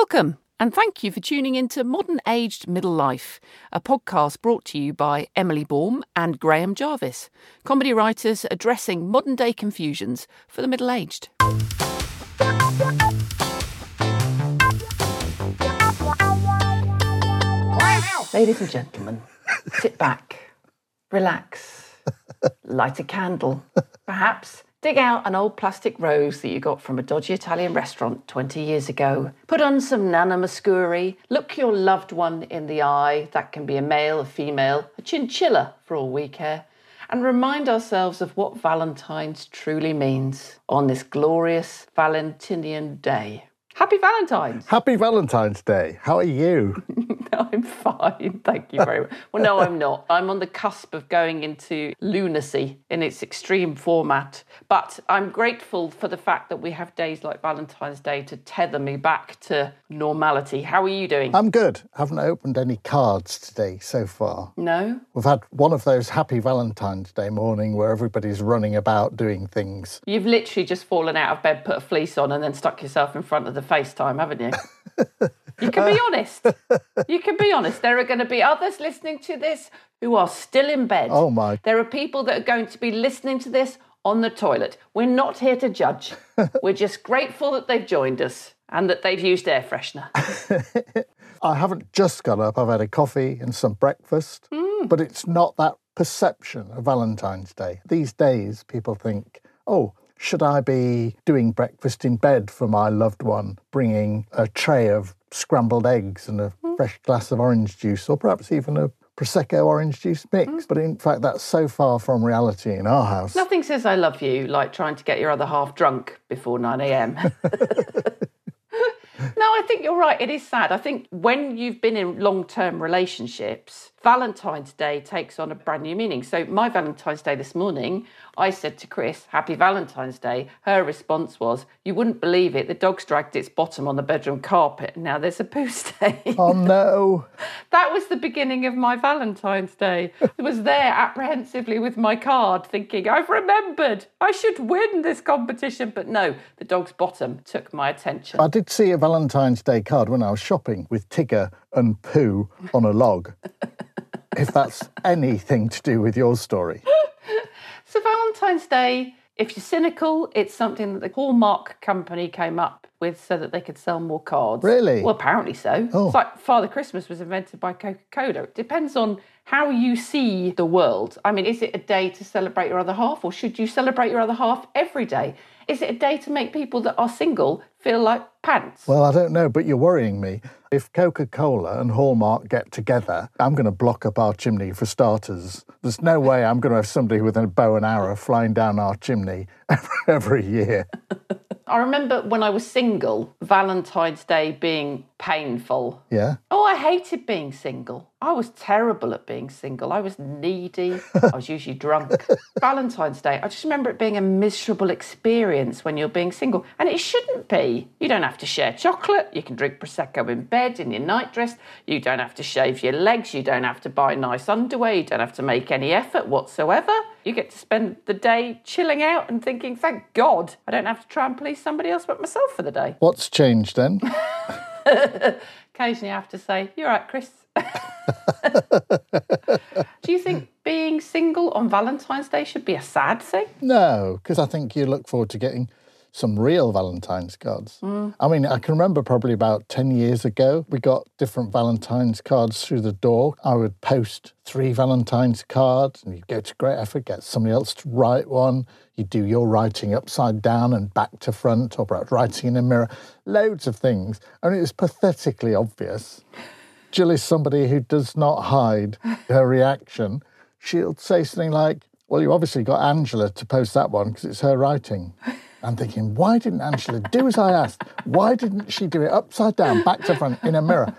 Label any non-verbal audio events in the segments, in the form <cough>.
Welcome, and thank you for tuning in to Modern Aged Middle Life, a podcast brought to you by Emily Baum and Graham Jarvis, comedy writers addressing modern day confusions for the middle aged. Ladies and gentlemen, sit back, relax, <laughs> light a candle, perhaps dig out an old plastic rose that you got from a dodgy Italian restaurant 20 years ago, put on some Nana Mouskouri, look your loved one in the eye, that can be a male, a female, a chinchilla for all we care, and remind ourselves of what Valentine's truly means on this glorious Valentinian day. Happy Valentine's! Happy Valentine's Day. How are you? <laughs> I'm fine, thank you very much. Well, no, I'm not. I'm on the cusp of going into lunacy in its extreme format. But I'm grateful for the fact that we have days like Valentine's Day to tether me back to normality. How are you doing? I'm good. Haven't opened any cards today so far. no? We've had one of those happy Valentine's Day morning where everybody's running about doing things. You've literally just fallen out of bed, put a fleece on, and then stuck yourself in front of the FaceTime, haven't you? <laughs> You can be honest. You can be honest. There are going to be others listening to this who are still in bed. Oh my. There are people that are going to be listening to this on the toilet. We're not here to judge. <laughs> We're just grateful that they've joined us and that they've used air freshener. <laughs> I haven't just got up, I've had a coffee and some breakfast, mm. but it's not that perception of Valentine's Day. These days, people think, oh, should I be doing breakfast in bed for my loved one, bringing a tray of scrambled eggs and a hmm. fresh glass of orange juice, or perhaps even a Prosecco orange juice mix? Hmm. But in fact, that's so far from reality in our house. Nothing says I love you like trying to get your other half drunk before 9 a.m. <laughs> no, I think you're right. It is sad. I think when you've been in long term relationships, Valentine's Day takes on a brand new meaning. So, my Valentine's Day this morning, I said to Chris, Happy Valentine's Day. Her response was, You wouldn't believe it. The dog's dragged its bottom on the bedroom carpet and now there's a poo stain. Oh no. <laughs> That was the beginning of my Valentine's Day. I was there apprehensively with my card, thinking, I've remembered. I should win this competition. But no, the dog's bottom took my attention. I did see a Valentine's Day card when I was shopping with Tigger and Poo on a log. <laughs> if that's anything to do with your story. <laughs> So, Valentine's Day, if you're cynical, it's something that the Hallmark company came up with so that they could sell more cards. Really? Well, apparently so. Oh. It's like Father Christmas was invented by Coca Cola. It depends on how you see the world. I mean, is it a day to celebrate your other half, or should you celebrate your other half every day? Is it a day to make people that are single feel like pants? Well, I don't know, but you're worrying me. If Coca Cola and Hallmark get together, I'm going to block up our chimney for starters. There's no way I'm going to have somebody with a bow and arrow flying down our chimney <laughs> every year. I remember when I was single, Valentine's Day being painful. Yeah? Oh, I hated being single. I was terrible at being single. I was needy. I was usually drunk. <laughs> Valentine's Day, I just remember it being a miserable experience when you're being single. And it shouldn't be. You don't have to share chocolate. You can drink Prosecco in bed in your nightdress. You don't have to shave your legs. You don't have to buy nice underwear. You don't have to make any effort whatsoever. You get to spend the day chilling out and thinking, thank God I don't have to try and please somebody else but myself for the day. What's changed then? <laughs> <laughs> Occasionally I have to say, You're right, Chris. <laughs> Do you think being single on Valentine's Day should be a sad thing? No, because I think you look forward to getting some real Valentine's cards. Mm. I mean, I can remember probably about 10 years ago, we got different Valentine's cards through the door. I would post three Valentine's cards and you'd go to great effort, get somebody else to write one. You'd do your writing upside down and back to front, or perhaps writing in a mirror, loads of things. And it was pathetically obvious. Jill is somebody who does not hide her reaction. She'll say something like, Well, you obviously got Angela to post that one because it's her writing. I'm thinking, why didn't Angela do as I asked? Why didn't she do it upside down, back to front, in a mirror?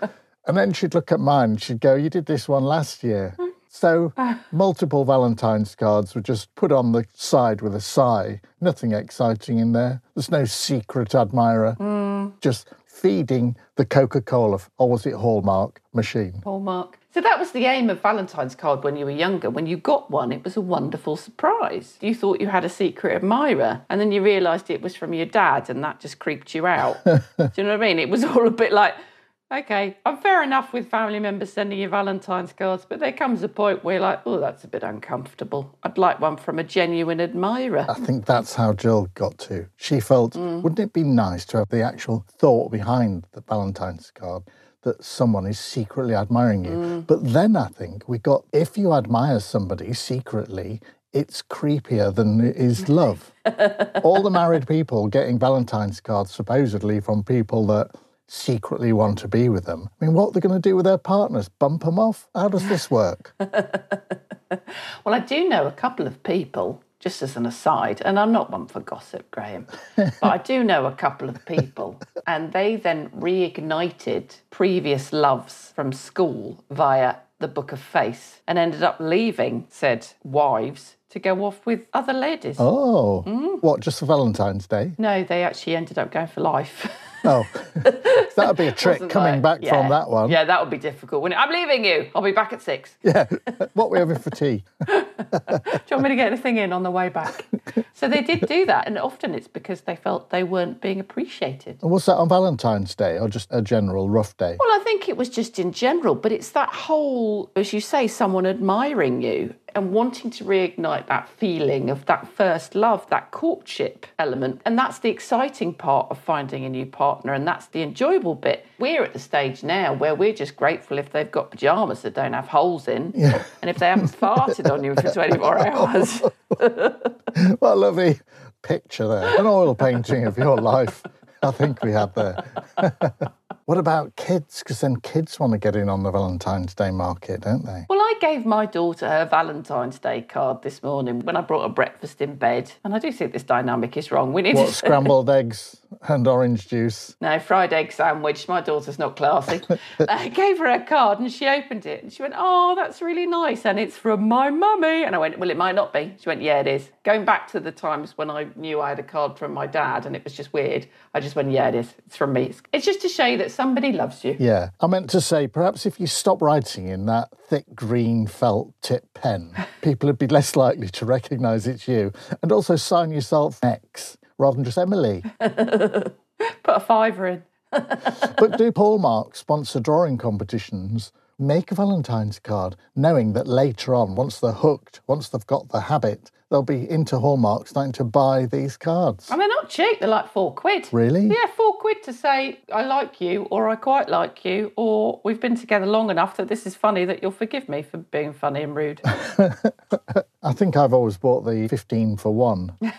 And then she'd look at mine she'd go, You did this one last year. So multiple Valentine's cards were just put on the side with a sigh. Nothing exciting in there. There's no secret admirer. Mm. Just feeding the Coca Cola, or was it Hallmark machine? Hallmark. So that was the aim of Valentine's card when you were younger. When you got one, it was a wonderful surprise. You thought you had a secret admirer, and then you realised it was from your dad, and that just creeped you out. <laughs> Do you know what I mean? It was all a bit like, okay, I'm fair enough with family members sending you Valentine's cards, but there comes a point where you're like, oh, that's a bit uncomfortable. I'd like one from a genuine admirer. I think that's how Jill got to. She felt, mm. wouldn't it be nice to have the actual thought behind the Valentine's card? That someone is secretly admiring you. Mm. But then I think we got if you admire somebody secretly, it's creepier than it is <laughs> love. All the married people getting Valentine's cards supposedly from people that secretly want to be with them. I mean, what are they going to do with their partners? Bump them off? How does this work? <laughs> Well, I do know a couple of people, just as an aside, and I'm not one for gossip, Graham, but I do know a couple of people, <laughs> and they then reignited previous loves from school via the Book of Face and ended up leaving said wives to go off with other ladies. Oh, mm. what, just for Valentine's Day? No, they actually ended up going for life. <laughs> Oh, <laughs> that'd be a trick coming back yeah. from that one. Yeah, that would be difficult. wouldn't it? I'm leaving you. I'll be back at six. <laughs> Yeah. what we having for tea? <laughs> Do you want me to get anything in on the way back? so they did do that, and often it's because they felt they weren't being appreciated. And was that on Valentine's Day or just a general rough day? Well, I think it was just in general, but it's that whole, as you say, someone admiring you and wanting to reignite that feeling of that first love, that courtship element. And that's the exciting part of finding a new partner, and that's the enjoyable bit. We're at the stage now where we're just grateful if they've got pajamas that don't have holes in, and if they haven't farted on you for <laughs> 24 hours. <laughs> What a lovely picture there. An oil painting of your life, I think we had there. <laughs> what about kids? Because then kids want to get in on the Valentine's Day market, don't they? Well, I gave my daughter her Valentine's Day card this morning when I brought her breakfast in bed. And I do think this dynamic is wrong. We need What, scrambled <laughs> eggs and orange juice? No, fried egg sandwich. My daughter's not classy. I <laughs> uh, gave her a card and she opened it and she went, Oh, that's really nice. And it's from my mummy. And I went, Well, it might not be. She went, Yeah, it is. Going back to the times when I knew I had a card from my dad and it was just weird, I just went, Yeah, it is. It's from me. It's- It's just to show you that somebody loves you. Yeah. I meant to say, perhaps if you stop writing in that thick green felt tip pen, <laughs> people would be less likely to recognise it's you. And also sign yourself X rather than just Emily. <laughs> Put a fiver in. <laughs> But do Hallmark sponsor drawing competitions? Make a Valentine's card, knowing that later on, once they're hooked, once they've got the habit, they'll be into Hallmark starting to buy these cards. And they're not cheap. They're like four quid. Really? Yeah, four quid to say I like you, or I quite like you, or we've been together long enough that this is funny that you'll forgive me for being funny and rude. <laughs> I think I've always bought the 15 for one. <laughs>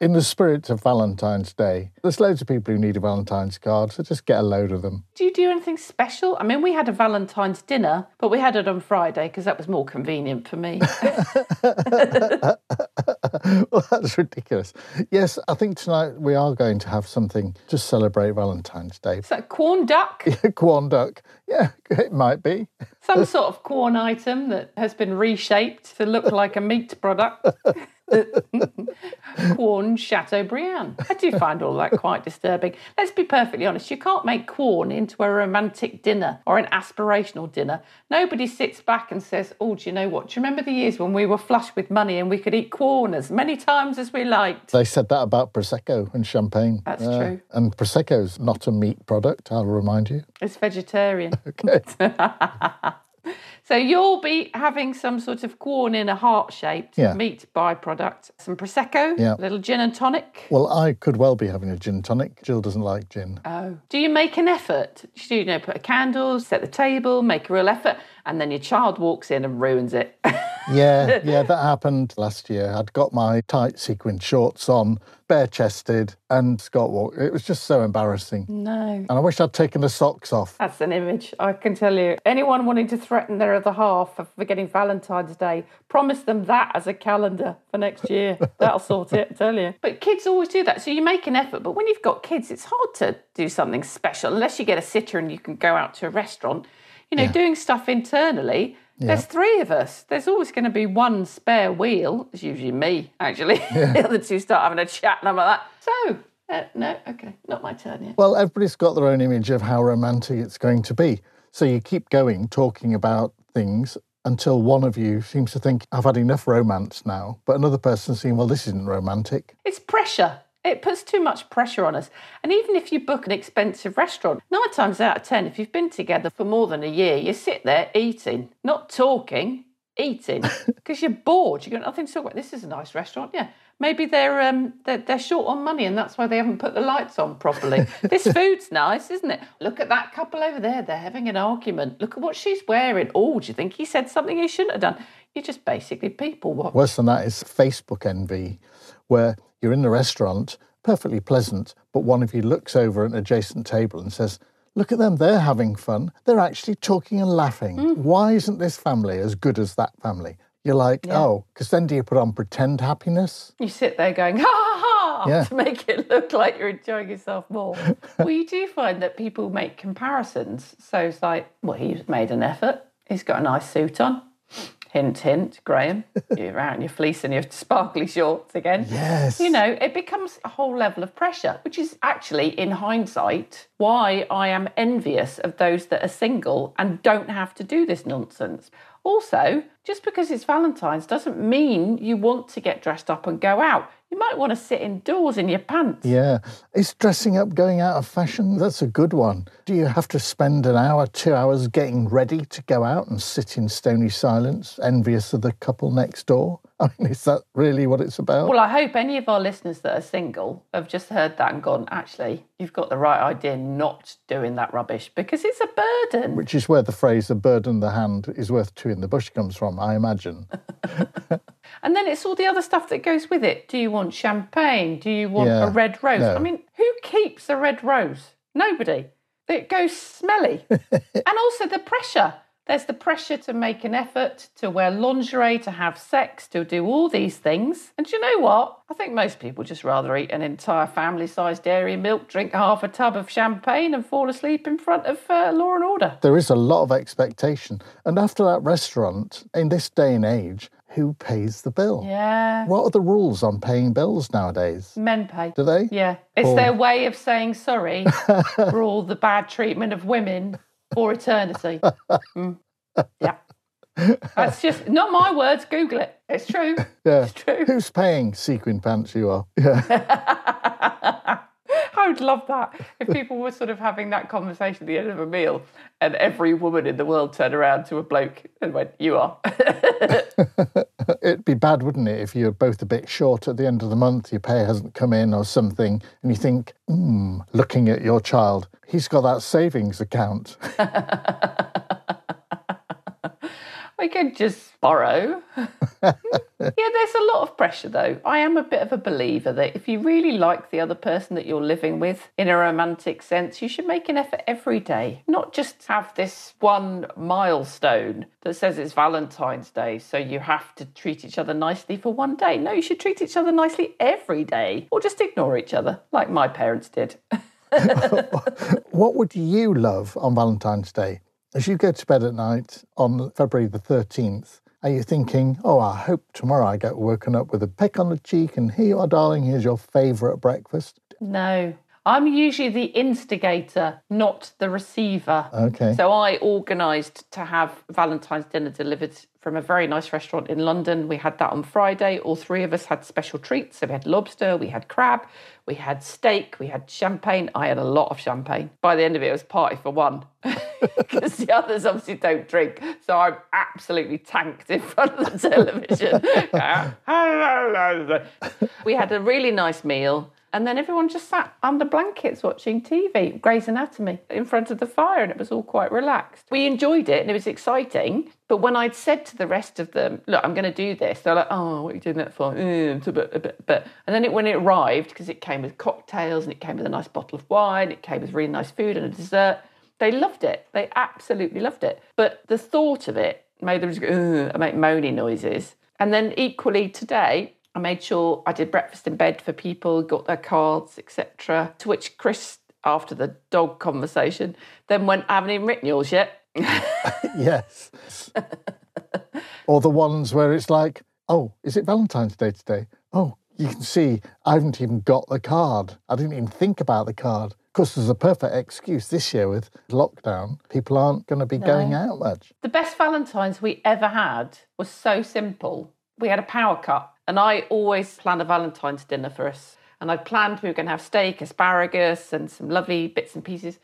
In the spirit of Valentine's Day, there's loads of people who need a Valentine's card, so just get a load of them. do you do anything special? I mean, we had a Valentine's dinner, but we had it on Friday because that was more convenient for me. <laughs> <laughs> well, that's ridiculous. Yes, I think tonight we are going to have something to celebrate Valentine's Day. Is that Quorn duck? Yeah, Quorn duck. Yeah, it might be. Some sort of Quorn item that has been reshaped to look like a meat product. <laughs> Quorn Chateaubriand. I do find all that quite disturbing. Let's be perfectly honest, you can't make Quorn into a romantic dinner or an aspirational dinner. Nobody sits back and says, Oh, do you know what? Do you remember the years when we were flush with money and we could eat Quorn as many times as we liked? They said that about Prosecco and champagne. That's true. And Prosecco's not a meat product, I'll remind you. It's vegetarian. <laughs> Okay. <laughs> So you'll be having some sort of Quorn in a heart shaped Yeah. meat byproduct, some prosecco, Yeah. a little gin and tonic. well, I could well be having a gin and tonic. Jill doesn't like gin. Oh. Do you make an effort? Do you, you know put a candle, set the table, make a real effort, and then your child walks in and ruins it? <laughs> Yeah, yeah, that happened last year. I'd got my tight sequin shorts on, bare chested, and Scott walked. It was just so embarrassing. no. And I wish I'd taken the socks off. That's an image, I can tell you. Anyone wanting to threaten their other half for forgetting Valentine's Day, promise them that as a calendar for next year. <laughs> That'll sort it, I tell you. But kids always do that. So you make an effort. But when you've got kids, it's hard to do something special unless you get a sitter and you can go out to a restaurant. You know, doing stuff internally. There's three of us. There's always going to be one spare wheel. It's usually me, actually. <laughs> the other two start having a chat, and I'm like that. So, Uh, no, okay, not my turn yet. Well, everybody's got their own image of how romantic it's going to be. So you keep going, talking about things until one of you seems to think, I've had enough romance now. But another person's saying, well, this isn't romantic. It's pressure. It puts too much pressure on us. And even if you book an expensive restaurant, nine times out of ten, if you've been together for more than a year, you sit there eating, not talking, eating, <laughs> because you're bored. You've got nothing to talk about. This is a nice restaurant. Yeah. Maybe they're, um, they're they're short on money and that's why they haven't put the lights on properly. <laughs> this food's nice, isn't it? Look at that couple over there. They're having an argument. Look at what she's wearing. Oh, do you think he said something he shouldn't have done? You're just basically people watch. Worse than that is Facebook envy, where you're in the restaurant, perfectly pleasant, but one of you looks over at an adjacent table and says, Look at them, they're having fun. They're actually talking and laughing. Mm. Why isn't this family as good as that family? You're like, oh, because then do you put on pretend happiness? You sit there going, ha ha ha, Yeah. to make it look like you're enjoying yourself more. <laughs> well, you do find that people make comparisons. So it's like, well, he's made an effort. He's got a nice suit on. Hint, hint, Graham. <laughs> You're out in your fleece and your sparkly shorts again. Yes. You know, it becomes a whole level of pressure, which is actually, in hindsight, why I am envious of those that are single and don't have to do this nonsense. Also, just because it's Valentine's doesn't mean you want to get dressed up and go out. You might want to sit indoors in your pants. Yeah. Is dressing up going out of fashion? That's a good one. Do you have to spend an hour, two hours getting ready to go out and sit in stony silence, envious of the couple next door? <laughs> I mean, is that really what it's about? Well, I hope any of our listeners that are single have just heard that and gone, actually, you've got the right idea not doing that rubbish because it's a burden. Which is where the phrase "a bird in the hand is worth two in the bush" comes from, I imagine. <laughs> And then it's all the other stuff that goes with it. Do you want champagne? Do you want Yeah. a red rose? No. I mean, who keeps a red rose? Nobody. It goes smelly. <laughs> and also the pressure. There's the pressure to make an effort, to wear lingerie, to have sex, to do all these things. And you know what? I think most people just rather eat an entire family sized dairy milk, drink half a tub of champagne, and fall asleep in front of uh, Law and Order. There is a lot of expectation. And after that restaurant, in this day and age, who pays the bill? Yeah. What are the rules on paying bills nowadays? Men pay. Do they? Yeah, it's Or- their way of saying sorry <laughs> for all the bad treatment of women for eternity. Mm. Yeah. That's just not my words. Google it. It's true. <laughs> Yeah. It's true. Who's paying sequin pants you are? <laughs> Yeah. <laughs> I would love that if people were sort of having that conversation at the end of a meal and every woman in the world turned around to a bloke and went, You are. <laughs> It'd be bad, wouldn't it, if you're both a bit short at the end of the month, your pay hasn't come in or something, and you think, hmm, looking at your child, he's got that savings account. <laughs> I could just borrow. <laughs> yeah, there's a lot of pressure though. I am a bit of a believer that if you really like the other person that you're living with in a romantic sense, you should make an effort every day, not just have this one milestone that says it's Valentine's Day, so you have to treat each other nicely for one day. No, you should treat each other nicely every day, or just ignore each other, like my parents did. <laughs> <laughs> What would you love on Valentine's Day? As you go to bed at night on February the 13th, are you thinking, oh, I hope tomorrow I get woken up with a peck on the cheek and here you are, darling, here's your favourite breakfast? No. I'm usually the instigator, not the receiver. Okay. So I organised to have Valentine's dinner delivered from a very nice restaurant in London. We had that on Friday. All three of us had special treats. So we had lobster, we had crab, we had steak, we had champagne. I had a lot of champagne. By the end of it, it was party for one. <laughs> Because the others obviously don't drink. So I'm absolutely tanked in front of the <laughs> television. <laughs> we had a really nice meal. And then everyone just sat under blankets watching TV, Grey's Anatomy, in front of the fire, and it was all quite relaxed. We enjoyed it and it was exciting. But when I'd said to the rest of them, "Look, I'm going to do this," they're like, "Oh, what are you doing that for?" Mm, a. And then it, when it arrived, because it came with cocktails and it came with a nice bottle of wine, it came with really nice food and a dessert. They loved it. They absolutely loved it. But the thought of it made them just go, and make moaning noises. And then equally today, I made sure I did breakfast in bed for people, got their cards, etc. To which Chris, after the dog conversation, then went, I haven't even written yours yet. <laughs> yes. or the ones where it's like, oh, is it Valentine's Day today? Oh, you can see I haven't even got the card. I didn't even think about the card. Of course, there's a perfect excuse this year with lockdown. People aren't going to be going out much. The best Valentine's we ever had was so simple. We had a power cut, and I always plan a Valentine's dinner for us. And I planned we were going to have steak, asparagus, and some lovely bits and pieces.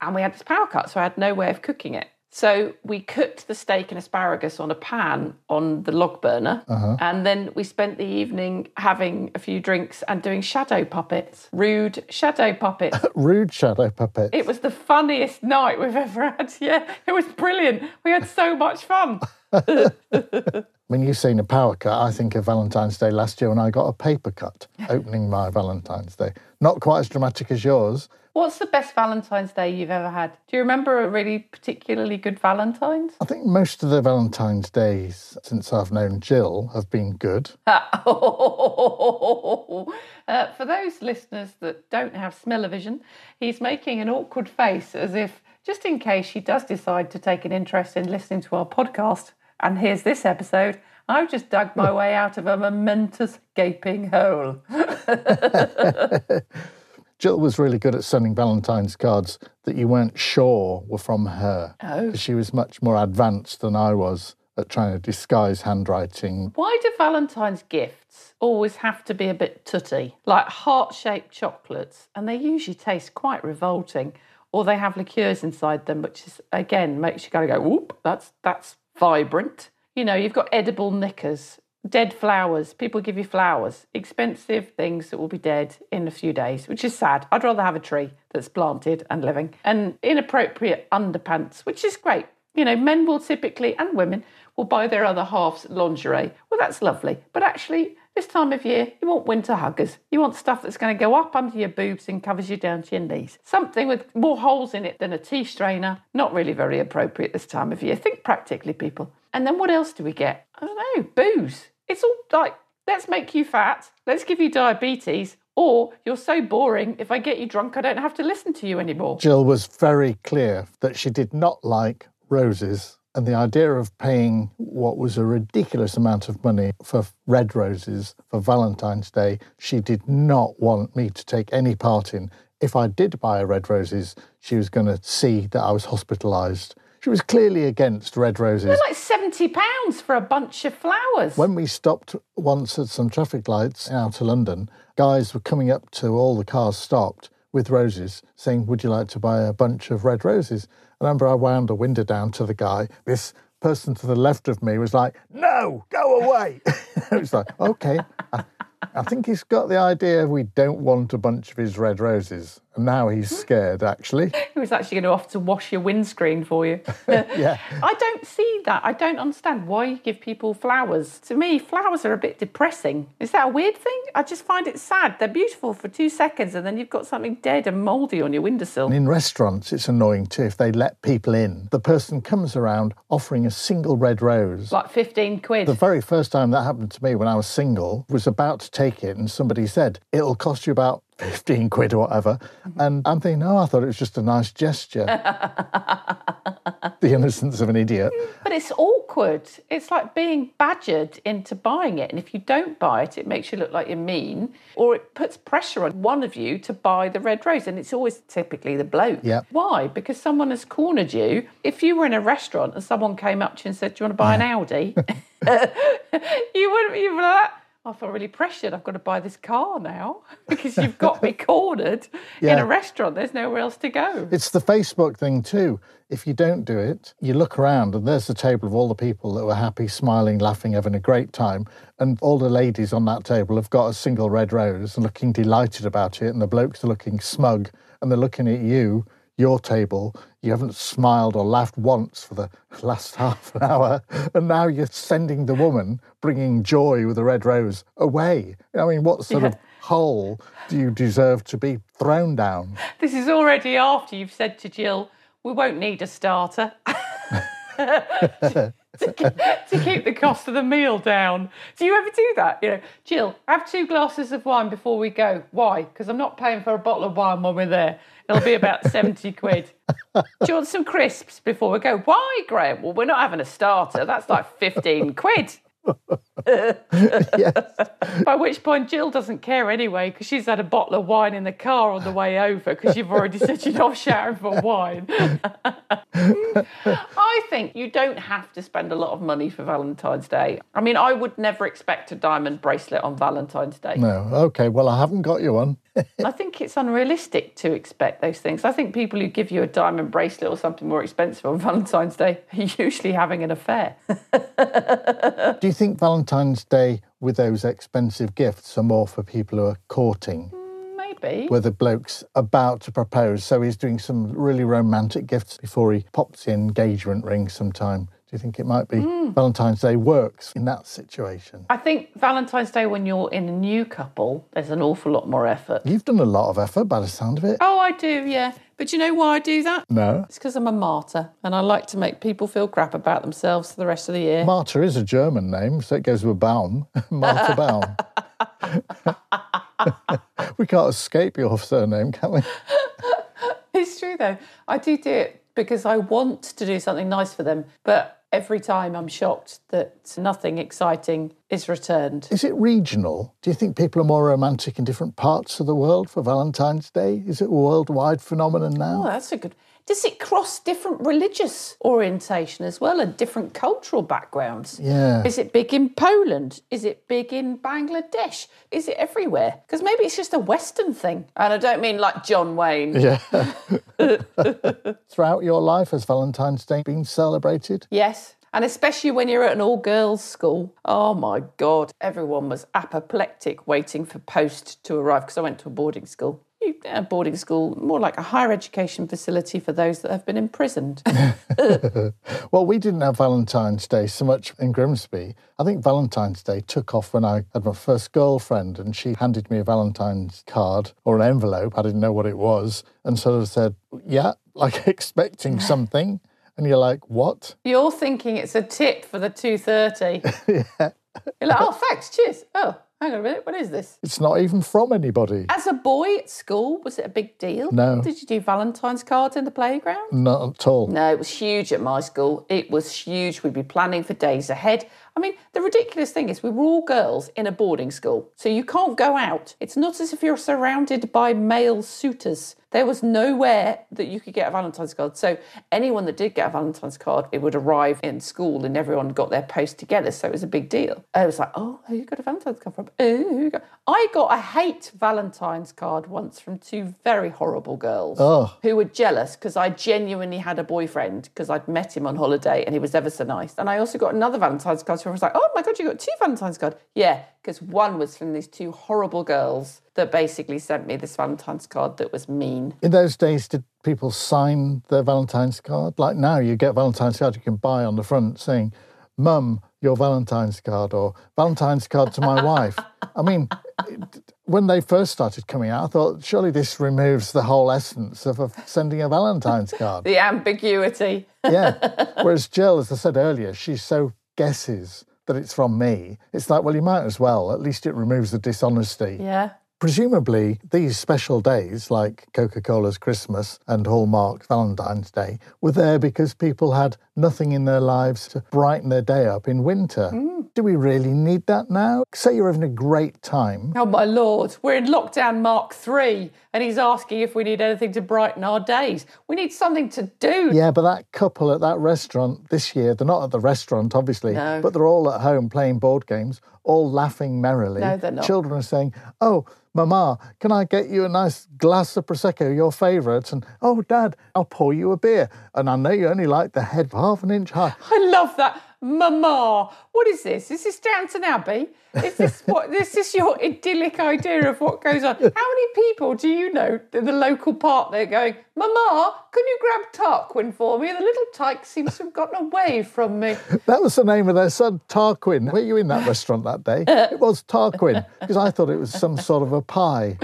And we had this power cut, so I had no way of cooking it. So we cooked the steak and asparagus on a pan on the log burner, uh-huh. and then we spent the evening having a few drinks and doing shadow puppets, rude shadow puppets. <laughs> Rude shadow puppet. It was the funniest night we've ever had. <laughs> Yeah, it was brilliant. We had so much fun. <laughs> <laughs> When you've seen a power cut, I think of Valentine's Day last year when I got a paper cut opening my Valentine's Day. Not quite as dramatic as yours. What's the best Valentine's Day you've ever had? Do you remember a really particularly good Valentine's? I think most of the Valentine's Days since I've known Jill have been good. <laughs> Uh, for those listeners that don't have smell-o-vision, he's making an awkward face as if, just in case she does decide to take an interest in listening to our podcast, and here's this episode, I've just dug my way out of a momentous gaping hole. <laughs> Jill was really good at sending Valentine's cards that you weren't sure were from her. Oh. She was much more advanced than I was at trying to disguise handwriting. Why do Valentine's gifts always have to be a bit tutty? Like heart shaped chocolates, and they usually taste quite revolting, or they have liqueurs inside them, which is again makes you kind of go, whoop, that's that's vibrant. You know, you've got edible knickers, dead flowers. People give you flowers, expensive things that will be dead in a few days, which is sad. I'd rather have a tree that's planted and living, and inappropriate underpants, which is great. You know, men will typically, and women, will buy their other half's lingerie. Well, that's lovely. But actually, this time of year, you want winter huggers. You want stuff that's going to go up under your boobs and covers you down to your knees. Something with more holes in it than a tea strainer. Not really very appropriate this time of year. Think practically, people. And then what else do we get? I don't know, booze. It's all like, let's make you fat, let's give you diabetes, or you're so boring, if I get you drunk, I don't have to listen to you anymore. Jill was very clear that she did not like roses. And the idea of paying what was a ridiculous amount of money for red roses for Valentine's Day, she did not want me to take any part in. If I did buy her red roses, she was going to see that I was hospitalised. She was clearly against red roses. They're like £70 for a bunch of flowers. When we stopped once at some traffic lights in outer London, guys were coming up to all the cars stopped with roses, saying, Would you like to buy a bunch of red roses? And I remember I wound a window down to the guy. This person to the left of me was like, No, go away. <laughs> it was like, Okay. I, I think he's got the idea we don't want a bunch of his red roses. And now he's <laughs> scared, actually. He was actually going to offer to wash your windscreen for you. <laughs> <laughs> Yeah. I don't see that. I don't understand why you give people flowers. To me, flowers are a bit depressing. Is that a weird thing? I just find it sad. They're beautiful for two seconds and then you've got something dead and mouldy on your windowsill. And In restaurants, it's annoying too if they let people in. The person comes around offering a single red rose. Like 15 quid. The very first time that happened to me when I was single, was about to take it, and somebody said, It'll cost you about 15 quid or whatever. Mm-hmm. And I'm thinking, Oh, I thought it was just a nice gesture. <laughs> the innocence of an idiot. But it's awkward. It's like being badgered into buying it. And if you don't buy it, it makes you look like you're mean, or it puts pressure on one of you to buy the red rose. And it's always typically the bloke. Yeah. Why? Because someone has cornered you. If you were in a restaurant and someone came up to you and said, Do you want to buy an Audi? <laughs> <laughs> you wouldn't be like, I feel really pressured. I've got to buy this car now <laughs> because you've got me <laughs> cornered in a restaurant. There's nowhere else to go. It's the Facebook thing too. If you don't do it, you look around and there's the table of all the people that were happy, smiling, laughing, having a great time. And all the ladies on that table have got a single red rose and looking delighted about it. And the blokes are looking smug and they're looking at you, your table. You haven't smiled or laughed once for the <laughs> last half an hour. And now you're sending the woman bringing joy with a red rose away. I mean, what sort of hole do you deserve to be thrown down? This is already after you've said to Jill, we won't need a starter. <laughs> <laughs> to, keep, to keep the cost of the meal down. Do you ever do that? You know, Jill, have two glasses of wine before we go. Why? Because I'm not paying for a bottle of wine when we're there. It'll be about <laughs> 70 quid. Do you want some crisps before we go? Why, Graham? Well, we're not having a starter. That's like 15 quid. <laughs> yes. By which point Jill doesn't care anyway because she's had a bottle of wine in the car on the way over because you've already said you're not showering for wine. <laughs> I think you don't have to spend a lot of money for Valentine's Day. I mean, I would never expect a diamond bracelet on Valentine's Day. No. Okay. Well, I haven't got you one. I think it's unrealistic to expect those things. I think people who give you a diamond bracelet or something more expensive on Valentine's Day are usually having an affair. <laughs> Do you think Valentine's Day with those expensive gifts are more for people who are courting? Mm, maybe. Where the bloke's about to propose, so he's doing some really romantic gifts before he pops the engagement ring sometime. Do you think it might be mm. Valentine's Day works in that situation? I think Valentine's Day, when you're in a new couple, there's an awful lot more effort. You've done a lot of effort by the sound of it. Oh, I do, yeah. But you know why I do that? No. It's because I'm a martyr and I like to make people feel crap about themselves for the rest of the year. Marta is a German name, so it goes with Baum. <laughs> Marta Baum. <laughs> we can't escape your surname, can we? <laughs> It's true though. I do do it because I want to do something nice for them, but every time I'm shocked that nothing exciting is returned. Is it regional? Do you think people are more romantic in different parts of the world for Valentine's Day? Is it a worldwide phenomenon now? Oh, that's a good. Does it cross different religious orientation as well and different cultural backgrounds? Yeah. Is it big in Poland? Is it big in Bangladesh? Is it everywhere? Because maybe it's just a Western thing. And I don't mean like John Wayne. <laughs> Yeah. <laughs> Throughout your life, has Valentine's Day been celebrated? Yes. And especially when you're at an all girls school. Oh my God. Everyone was apoplectic waiting for post to arrive because I went to a boarding school. A boarding school, more like a higher education facility for those that have been imprisoned. <laughs> <laughs> Well, we didn't have Valentine's Day so much in Grimsby. I think Valentine's Day took off when I had my first girlfriend and she handed me a Valentine's card or an envelope. I didn't know what it was. And sort of said, yeah, <laughs> like expecting something. And you're like, what? You're thinking it's a tip for the 230. You're like, oh, thanks, cheers. Oh, hang on a minute, what is this? It's not even from anybody. As a boy at school, was it a big deal? No. Did you do Valentine's cards in the playground? Not at all. No, it was huge at my school. It was huge. We'd be planning for days ahead. I mean, the ridiculous thing is, we were all girls in a boarding school, so you can't go out. It's not as if you're surrounded by male suitors. There was nowhere that you could get a Valentine's card. So, anyone that did get a Valentine's card, it would arrive in school and everyone got their post together. So, it was a big deal. I was like, oh, who you got a Valentine's card from? Oh, got? I got a hate Valentine's card once from two very horrible girls Oh. who were jealous because I genuinely had a boyfriend because I'd met him on holiday and he was ever so nice. And I also got another Valentine's card where I was like, oh my God, you got two Valentine's cards. Yeah, because one was from these two horrible girls that basically sent me this Valentine's card that was mean. In those days, did people sign their Valentine's card? Like now, you get Valentine's card you can buy on the front saying, Mum, your Valentine's card, or Valentine's card to my wife. I mean, when they first started coming out, I thought, surely this removes the whole essence of, of sending a Valentine's card. <laughs> The ambiguity. Yeah. <laughs> Whereas Jill, as I said earlier, she so guesses that it's from me. It's like, well, you might as well. At least it removes the dishonesty. Yeah. Presumably, these special days like Coca Cola's Christmas and Hallmark's Valentine's Day were there because people had nothing in their lives to brighten their day up in winter. Mm. Do we really need that now? Say you're having a great time. Oh my lord, we're in lockdown mark three, and he's asking if we need anything to brighten our days. We need something to do. Yeah, but that couple at that restaurant this year, they're not at the restaurant, obviously, No. but they're all at home playing board games, all laughing merrily. No, they're not. Children are saying, Oh, Mama, can I get you a nice glass of Prosecco, your favourite? And, Oh, Dad, I'll pour you a beer. And I know you only like the head half an inch high. I love that. Mama, what is this? Is this Downton Abbey? Is this <laughs> what? Is this is your idyllic idea of what goes on? How many people do you know in the local park? They're going, Mama, can you grab Tarquin for me? The little tyke seems to have gotten away from me. <laughs> That was the name of their son, Tarquin. Were you in that restaurant that day? <laughs> It was Tarquin, because I thought it was some sort of a pie.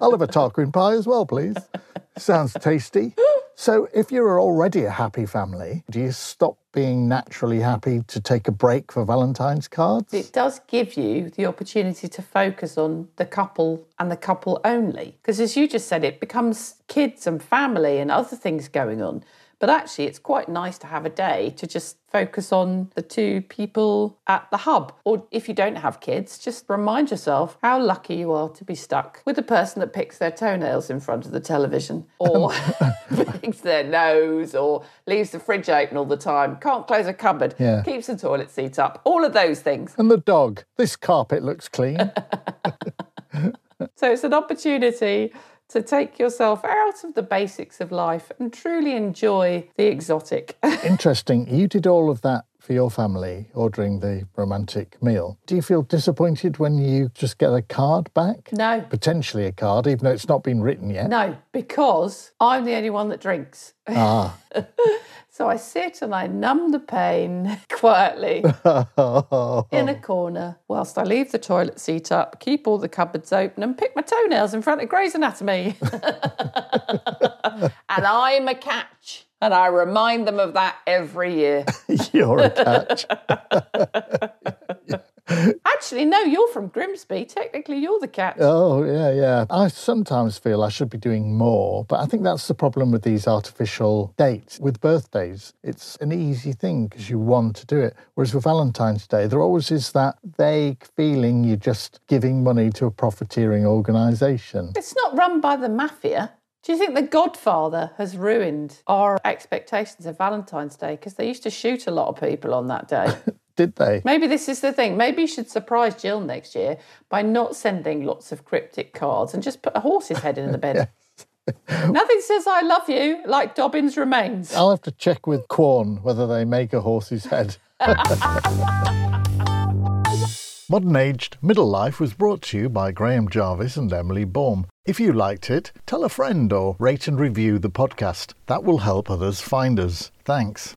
I'll have a Tarquin pie as well, please. Sounds tasty. So, if you're already a happy family, do you stop being naturally happy to take a break for Valentine's cards? It does give you the opportunity to focus on the couple and the couple only. Because as you just said, it becomes kids and family and other things going on. But actually, it's quite nice to have a day to just focus on the two people at the hub. Or if you don't have kids, just remind yourself how lucky you are to be stuck with the person that picks their toenails in front of the television or um, <laughs> <laughs> picks their nose or leaves the fridge open all the time, can't close a cupboard, Yeah. keeps the toilet seat up, all of those things. And the dog. This carpet looks clean. <laughs> So it's an opportunity to take yourself out of the basics of life and truly enjoy the exotic. <laughs> Interesting. You did all of that for your family, ordering the romantic meal. Do you feel disappointed when you just get a card back? no, Potentially a card, even though it's not been written yet. no, because I'm the only one that drinks. Ah. <laughs> So I sit and I numb the pain <laughs> quietly <laughs> in a corner whilst I leave the toilet seat up, keep all the cupboards open, and pick my toenails in front of Grey's Anatomy. and I'm a catch. And I remind them of that every year. <laughs> You're a catch. <laughs> <laughs> Actually, no, you're from Grimsby. Technically, you're the catch. Oh, yeah, yeah. I sometimes feel I should be doing more, but I think that's the problem with these artificial dates. With birthdays, it's an easy thing because you want to do it. Whereas with Valentine's Day, there always is that vague feeling you're just giving money to a profiteering organisation. It's not run by the mafia. Do you think The Godfather has ruined our expectations of Valentine's Day? Because they used to shoot a lot of people on that day. <laughs> Did they? Maybe this is the thing. Maybe you should surprise Jill next year by not sending lots of cryptic cards and just put a horse's head in the bed. <laughs> <laughs> Nothing says I love you like Dobbin's remains. I'll have to check with Quorn whether they make a horse's head. Modern Aged Middle Life was brought to you by Graham Jarvis and Emily Baum. If you liked it, tell a friend or rate and review the podcast. That will help others find us. Thanks.